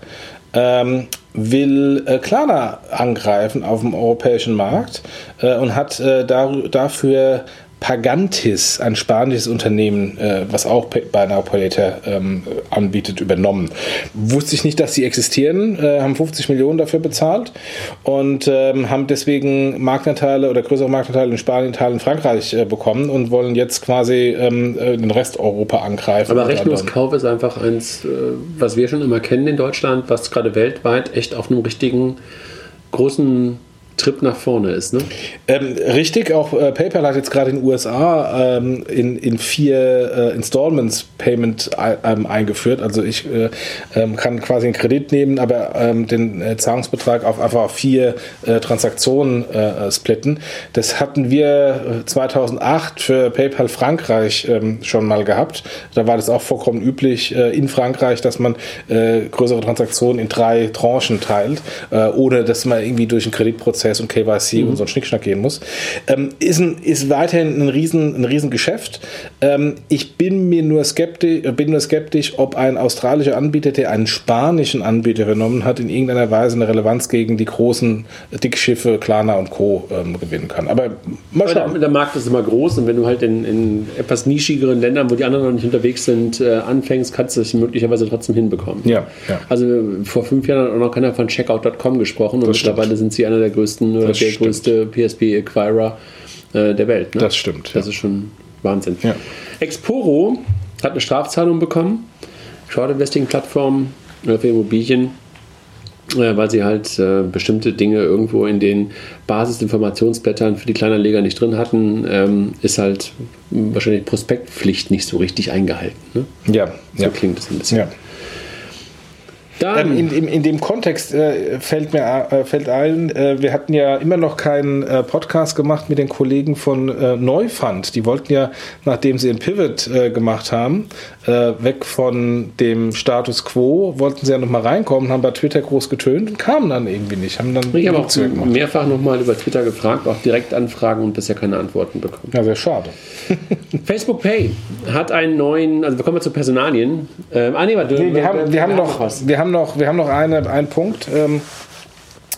Ähm, will äh, Klarna angreifen auf dem europäischen Markt äh, und hat äh, dar dafür Pagantis, ein spanisches Unternehmen, äh, was auch Pay Later ähm, anbietet, übernommen. Wusste ich nicht, dass sie existieren, äh, haben 50 Millionen dafür bezahlt und ähm, haben deswegen Marktanteile oder größere Marktanteile in Spanien, Italien, Frankreich äh, bekommen und wollen jetzt quasi ähm, äh, den Rest Europa angreifen. Aber Rechnungskauf ist einfach eins, äh, was wir schon immer kennen in Deutschland, was gerade weltweit echt auf einem richtigen großen Trip nach vorne ist. Ne? Ähm, richtig, auch äh, PayPal hat jetzt gerade in den USA ähm, in, in vier äh, Installments Payment ähm, eingeführt. Also ich äh, ähm, kann quasi einen Kredit nehmen, aber ähm, den äh, Zahlungsbetrag auf einfach vier äh, Transaktionen äh, splitten. Das hatten wir 2008 für PayPal Frankreich ähm, schon mal gehabt. Da war das auch vollkommen üblich in Frankreich, dass man größere Transaktionen in drei Tranchen teilt, ohne dass man irgendwie durch einen Kreditprozess Prozess und KYC mhm. und so ein Schnickschnack gehen muss. Ähm, ist, ein, ist weiterhin ein riesen, ein riesen Geschäft. Ähm, ich bin mir nur skeptisch, bin nur skeptisch, ob ein australischer Anbieter, der einen spanischen Anbieter übernommen hat, in irgendeiner Weise eine Relevanz gegen die großen Dickschiffe, Klarna und Co. Ähm, gewinnen kann. Aber mal schauen. Der, der, Markt ist immer groß und wenn du halt in, in, etwas nischigeren Ländern, wo die anderen noch nicht unterwegs sind, äh, anfängst, kannst du es möglicherweise trotzdem hinbekommen. Ja, ja. Also vor fünf Jahren hat auch noch keiner von Checkout.com gesprochen und mittlerweile sind sie einer der größten größten oder das der stimmt. größte PSP-Acquirer äh, der Welt. Ne? Das stimmt. Das ist schon Wahnsinn. Ja. Exporo hat eine Strafzahlung bekommen. Short Investing Plattform äh, für Immobilien, äh, weil sie halt äh, bestimmte Dinge irgendwo in den Basisinformationsblättern für die Kleinanleger nicht drin hatten, ähm, ist halt wahrscheinlich Prospektpflicht nicht so richtig eingehalten. Ne? Ja, so ja. klingt es ein bisschen. Ja. Ähm, in, in, in, dem Kontext äh, fällt mir äh, fällt ein, äh, wir hatten ja immer noch keinen äh, Podcast gemacht mit den Kollegen von äh, Neufund. Die wollten ja, nachdem sie ein Pivot äh, gemacht haben, weg von dem Status Quo, wollten sie ja noch mal reinkommen, haben bei Twitter groß getönt und kamen dann irgendwie nicht. Haben dann ich habe auch gemacht. mehrfach noch mal über Twitter gefragt, auch direkt anfragen und bisher keine Antworten bekommen. Ja, sehr schade. <laughs> Facebook Pay hat einen neuen, also wir kommen zu Personalien. Ähm, ah, nee, wir, wir, wir, haben, wir haben noch, wir haben noch, wir haben noch eine, einen Punkt. Ähm,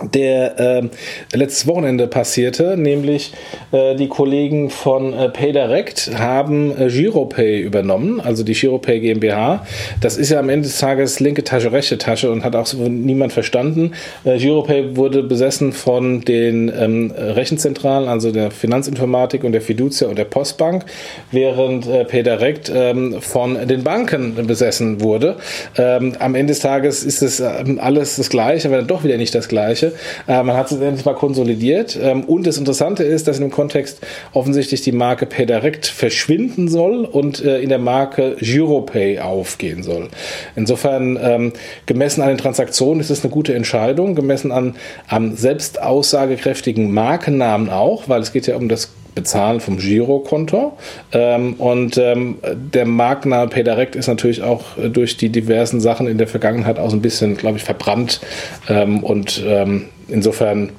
der äh, letztes Wochenende passierte, nämlich äh, die Kollegen von äh, PayDirect haben äh, GiroPay übernommen, also die GiroPay GmbH. Das ist ja am Ende des Tages linke Tasche, rechte Tasche und hat auch so niemand verstanden. Äh, GiroPay wurde besessen von den ähm, Rechenzentralen, also der Finanzinformatik und der Fiducia und der Postbank, während äh, PayDirect ähm, von den Banken besessen wurde. Ähm, am Ende des Tages ist es ähm, alles das Gleiche, aber dann doch wieder nicht das Gleiche. Äh, man hat es endlich mal konsolidiert. Ähm, und das Interessante ist, dass in dem Kontext offensichtlich die Marke PayDirect verschwinden soll und äh, in der Marke Giropay aufgehen soll. Insofern, ähm, gemessen an den Transaktionen ist es eine gute Entscheidung, gemessen an am selbst aussagekräftigen Markennamen auch, weil es geht ja um das Bezahlen vom Girokonto. Ähm, und ähm, der Markenname PayDirect ist natürlich auch äh, durch die diversen Sachen in der Vergangenheit auch so ein bisschen, glaube ich, verbrannt. Ähm, und ähm, insofern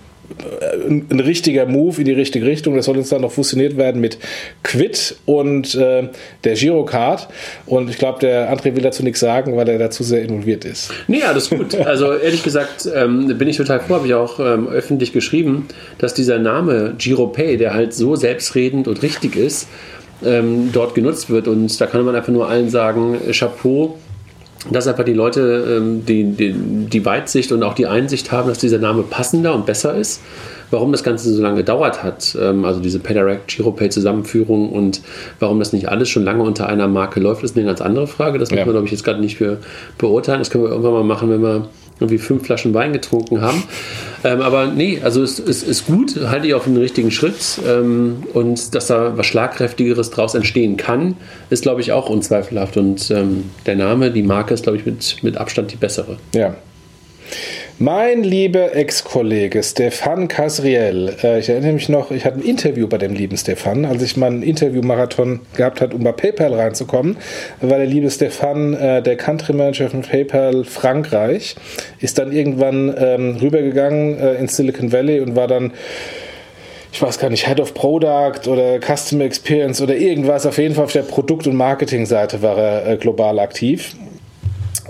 ein, ein, richtiger Move in die richtige Richtung. Das soll jetzt dann noch fusioniert werden mit Quid und äh, der Girocard. Und ich glaube, der André will dazu nichts sagen, weil er dazu sehr involviert ist. Nee, alles gut. <laughs> Also ehrlich gesagt ähm, bin ich total froh, habe ich auch ähm, öffentlich geschrieben, dass dieser Name GiroPay, der halt so selbstredend und richtig ist, ähm, dort genutzt wird. Und da kann man einfach nur allen sagen, Chapeau, dass einfach die Leute ähm, die, die, die Weitsicht und auch die Einsicht haben, dass dieser Name passender und besser ist. Warum das Ganze so lange gedauert hat, ähm, also diese PayDirect, GiroPay Zusammenführung und warum das nicht alles schon lange unter einer Marke läuft, ist eine ganz andere Frage. Das ja. muss man, glaube ich, jetzt gerade nicht für beurteilen. Das können wir irgendwann mal machen, wenn wir irgendwie fünf Flaschen Wein getrunken haben. Ähm, aber nee, also es, es, ist gut, halte ich auf den richtigen Schritt. Ähm, und dass da was Schlagkräftigeres draus entstehen kann, ist, glaube ich, auch unzweifelhaft. Und ähm, der Name, die Marke ist, glaube ich, mit, mit Abstand die bessere. Ja. Mein lieber Ex-Kollege Stefan Casriel, äh, ich erinnere mich noch, ich hatte ein Interview bei dem lieben Stefan, als ich mal einen Interview-Marathon gehabt habe, um bei PayPal reinzukommen, war der liebe Stefan äh, der Country Manager von PayPal Frankreich, ist dann irgendwann ähm, rübergegangen äh, ins Silicon Valley und war dann ich weiß gar nicht, Head of Product oder Customer Experience oder irgendwas. Auf jeden Fall auf der Produkt- und Marketingseite war er äh, global aktiv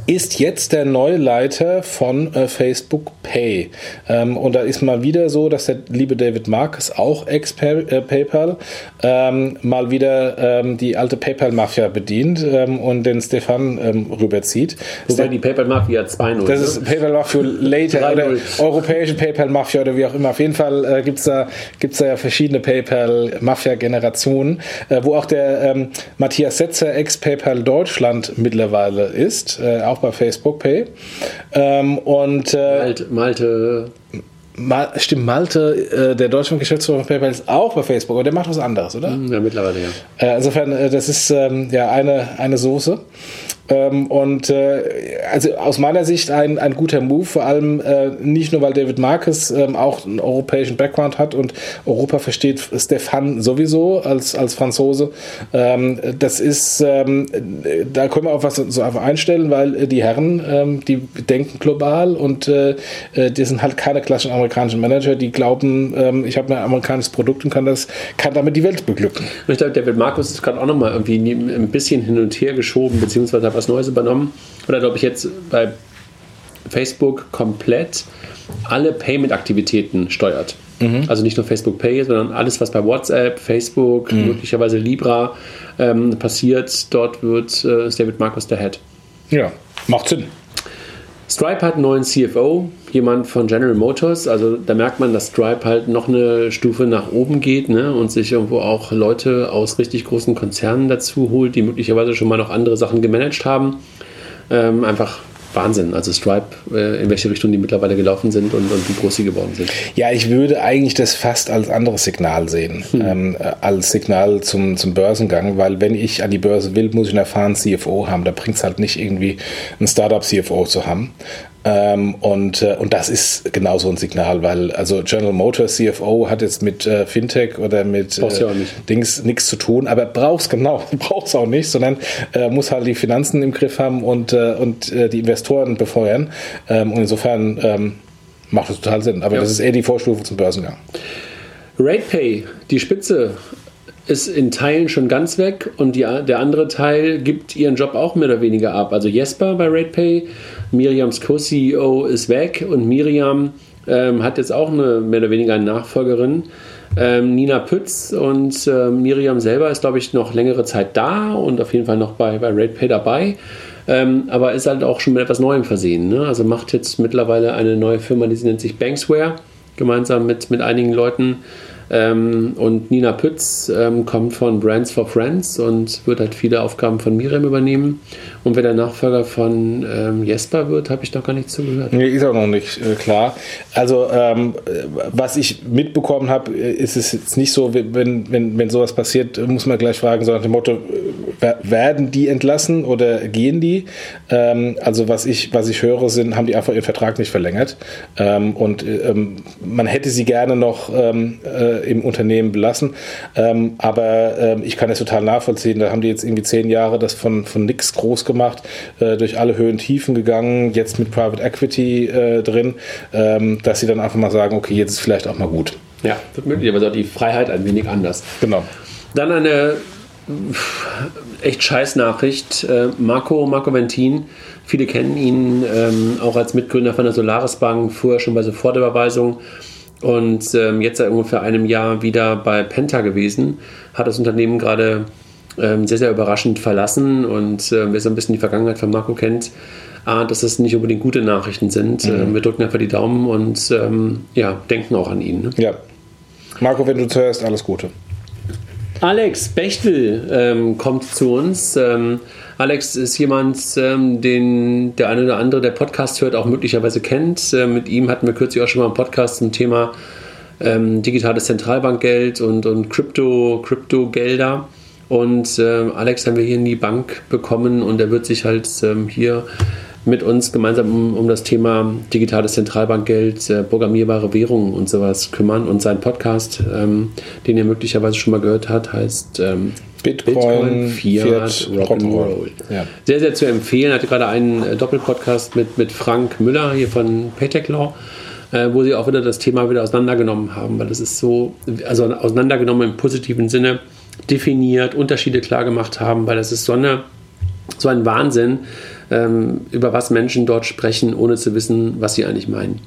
ist jetzt der neue Leiter von äh, Facebook Pay. Ähm, und da ist mal wieder so, dass der liebe David Marcus, auch ex-PayPal, ähm, mal wieder ähm, die alte PayPal-Mafia bedient ähm, und den Stefan ähm, rüberzieht. Wobei die PayPal-Mafia 2.0. Das ist PayPal-Mafia Later oder europäische PayPal-Mafia oder wie auch immer. Auf jeden Fall äh, gibt es da, gibt's da ja verschiedene PayPal-Mafia-Generationen, äh, wo auch der ähm, Matthias Setzer, ex-PayPal Deutschland mittlerweile ist, äh, auch bei Facebook Pay. Ähm, und äh, Malte, Malte Mal, stimmt, Malte, äh, der Deutschland-Geschäftsführer von PayPal, ist auch bei Facebook, aber der macht was anderes, oder? Ja, mittlerweile, ja. Äh, insofern, äh, das ist ähm, ja eine, eine Soße. Ähm, und äh, also aus meiner Sicht ein, ein guter Move, vor allem äh, nicht nur, weil David Marcus ähm, auch einen europäischen Background hat und Europa versteht Stefan sowieso als, als Franzose. Ähm, das ist, ähm, da können wir auch was so einfach einstellen, weil äh, die Herren, ähm, die denken global und äh, äh, die sind halt keine klassischen amerikanischen Manager, die glauben, ähm, ich habe ein amerikanisches Produkt und kann das, kann damit die Welt beglücken. Ich glaube, David Marcus ist gerade auch nochmal irgendwie ein bisschen hin und her geschoben, beziehungsweise hat was Neues übernommen. Oder glaube ich jetzt bei Facebook komplett alle Payment-Aktivitäten steuert. Mhm. Also nicht nur Facebook Pay, sondern alles, was bei WhatsApp, Facebook, mhm. möglicherweise Libra ähm, passiert, dort wird äh, David Marcus der Head. Ja, macht Sinn. Stripe hat einen neuen CFO, jemand von General Motors. Also da merkt man, dass Stripe halt noch eine Stufe nach oben geht ne? und sich irgendwo auch Leute aus richtig großen Konzernen dazu holt, die möglicherweise schon mal noch andere Sachen gemanagt haben. Ähm, einfach Wahnsinn. Also Stripe, äh, in welche Richtung die mittlerweile gelaufen sind und, und, wie groß sie geworden sind. Ja, ich würde eigentlich das fast als anderes Signal sehen, hm. ähm, als Signal zum, zum Börsengang, weil wenn ich an die Börse will, muss ich einen erfahrenen CFO haben. Da bringt es halt nicht irgendwie, einen Startup-CFO zu haben. Ähm, und, äh, und das ist genau so ein Signal, weil also General Motors CFO hat jetzt mit äh, Fintech oder mit äh, ja Dings nichts zu tun, aber brauchst <laughs> genau, brauchst auch nicht, sondern äh, muss halt die Finanzen im Griff haben und, äh, und äh, die Investoren befeuern. Ähm, und insofern ähm, macht das total Sinn. Aber ja. das ist eher die Vorstufe zum Börsengang. RatePay, die Spitze ist in Teilen schon ganz weg und die, der andere Teil gibt ihren Job auch mehr oder weniger ab. Also Jesper bei RatePay, Miriams Co-CEO ist weg und Miriam ähm, hat jetzt auch eine mehr oder weniger eine Nachfolgerin. Ähm, Nina Pütz und äh, Miriam selber ist, glaube ich, noch längere Zeit da und auf jeden Fall noch bei, bei RatePay dabei. Ähm, aber ist halt auch schon mit etwas Neuem versehen. Ne? Also macht jetzt mittlerweile eine neue Firma, die nennt sich Banksware, gemeinsam mit, mit einigen Leuten ähm, und Nina Pütz ähm, kommt von Brands for Friends und wird halt viele Aufgaben von Miriam übernehmen. Und wer der Nachfolger von ähm, Jesper wird, habe ich noch gar nichts zugehört. Nee, ist auch noch nicht äh, klar. Also, ähm, was ich mitbekommen habe, äh, ist es jetzt nicht so, wenn, wenn, wenn sowas passiert, muss man gleich fragen, so nach dem Motto, werden die entlassen oder gehen die? Ähm, also, was ich, was ich höre, sind, haben die einfach ihren Vertrag nicht verlängert. Ähm, und ähm, man hätte sie gerne noch ähm, äh, im Unternehmen belassen. Aber ich kann es total nachvollziehen. Da haben die jetzt irgendwie zehn Jahre das von, von nix groß gemacht, äh, durch alle Höhen Tiefen gegangen, jetzt mit Private Equity äh, drin, ähm, dass sie dann einfach mal sagen, okay, jetzt ist vielleicht auch mal gut. Ja, wird möglicherweise auch die Freiheit ein wenig anders. Genau. Dann eine echt scheiß Nachricht. Äh, Marco, Marco Ventin, viele kennen ihn ähm, auch als Mitgründer von der Solaris Bank, vorher schon bei Sofortüberweisung und ähm, jetzt seit ungefähr einem Jahr wieder bei Penta gewesen, hat das Unternehmen gerade ähm, sehr, sehr überraschend verlassen und äh, wer so ein bisschen die Vergangenheit von Marco kennt, ahnt, dass das nicht unbedingt gute Nachrichten sind. Mhm. Ähm, wir drücken einfach die Daumen und ähm, ja, denken auch an ihn. Ne? Ja. Marco, wenn du zuhörst, alles Gute. Alex Bechtel ähm, kommt zu uns. Ähm, Alex ist jemand, ähm, den der eine oder andere, der Podcast hört, auch möglicherweise kennt. Äh, mit ihm hatten wir kürzlich auch schon mal einen Podcast zum Thema digitales Zentralbankgeld und, und Krypto, Kryptogelder. Und äh, Alex haben wir hier in die Bank bekommen und er wird sich halt ähm, hier mit uns gemeinsam um, um das Thema digitales Zentralbankgeld, äh, programmierbare Währungen und sowas kümmern. Und sein Podcast, ähm, den ihr möglicherweise schon mal gehört habt, heißt ähm, Bitcoin, Bitcoin, Fiat, Fiat Rock'n'Roll. Ja. Sehr, sehr zu empfehlen. Hatte gerade einen äh, Doppelpodcast mit, mit Frank Müller hier von Paytech Law, äh, wo sie auch wieder das Thema wieder auseinandergenommen haben, weil das ist so, also auseinandergenommen im positiven Sinne, definiert, Unterschiede klar gemacht haben, weil das ist so, eine, so ein Wahnsinn, ähm, über was Menschen dort sprechen, ohne zu wissen, was sie eigentlich meinen.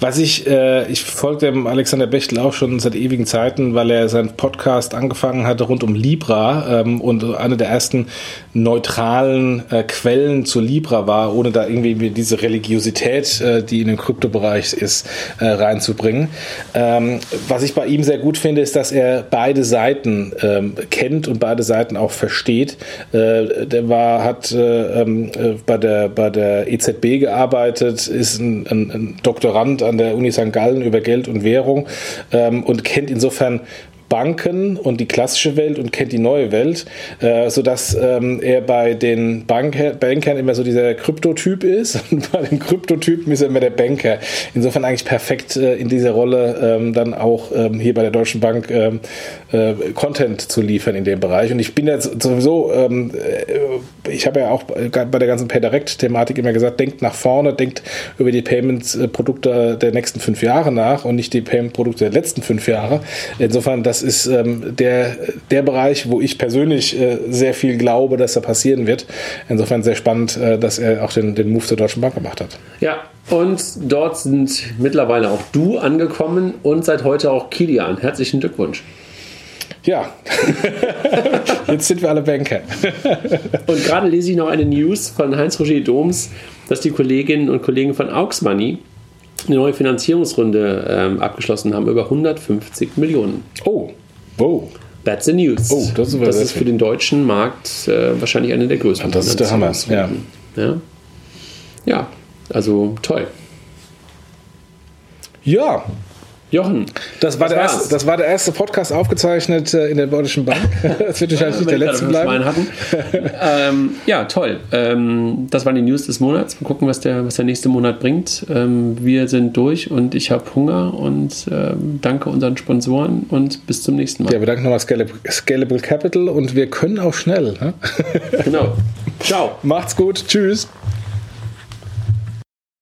Was ich, äh, ich folge dem Alexander Bechtel auch schon seit ewigen Zeiten, weil er seinen Podcast angefangen hatte rund um Libra ähm, und eine der ersten neutralen äh, Quellen zu Libra war, ohne da irgendwie diese Religiosität, äh, die in dem Kryptobereich ist, äh, reinzubringen. Ähm, was ich bei ihm sehr gut finde, ist, dass er beide Seiten ähm, kennt und beide Seiten auch versteht. Äh, der war, hat äh, ähm, bei, der, bei der EZB gearbeitet, ist ein, ein, ein Doktorand an der Uni St. Gallen über Geld und Währung ähm, und kennt insofern Banken und die klassische Welt und kennt die neue Welt, äh, sodass ähm, er bei den Banker, Bankern immer so dieser Kryptotyp ist <laughs> und bei den Kryptotypen ist er immer der Banker. Insofern eigentlich perfekt äh, in dieser Rolle ähm, dann auch ähm, hier bei der Deutschen Bank ähm, äh, Content zu liefern in dem Bereich. Und ich bin jetzt sowieso, ähm, äh, ich habe ja auch bei der ganzen PayDirect-Thematik immer gesagt, denkt nach vorne, denkt über die Payment-Produkte der nächsten fünf Jahre nach und nicht die Payment-Produkte der letzten fünf Jahre. Insofern, das ist ähm, der, der Bereich, wo ich persönlich äh, sehr viel glaube, dass da passieren wird. Insofern sehr spannend, äh, dass er auch den, den Move zur Deutschen Bank gemacht hat. Ja, und dort sind mittlerweile auch du angekommen und seit heute auch Kilian. Herzlichen Glückwunsch. Ja, <laughs> jetzt sind wir alle Banker. <laughs> und gerade lese ich noch eine News von Heinz-Roger Doms, dass die Kolleginnen und Kollegen von Aux Money eine neue Finanzierungsrunde ähm, abgeschlossen haben, über 150 Millionen. Oh, wow. That's the news. Oh, das ist, das ist für den deutschen Markt äh, wahrscheinlich eine der größten. das ist der Hammer. Ja. ja. Ja, also toll. Ja, Jochen. Das war, der erste, das war der erste Podcast aufgezeichnet äh, in der Deutschen Bank. <laughs> Das wird wahrscheinlich nicht der letzte bleiben. Hatten. ähm, ja, toll. Ähm, das waren die News des Monats. Mal gucken, was der, was der nächste Monat bringt. Ähm, wir sind durch und ich habe Hunger und ähm, danke unseren Sponsoren und bis zum nächsten Mal. Ja, wir danken nochmal Scalable, Scalable Capital und wir können auch schnell. Ne? genau. <laughs> Ciao. Macht's gut. Tschüss.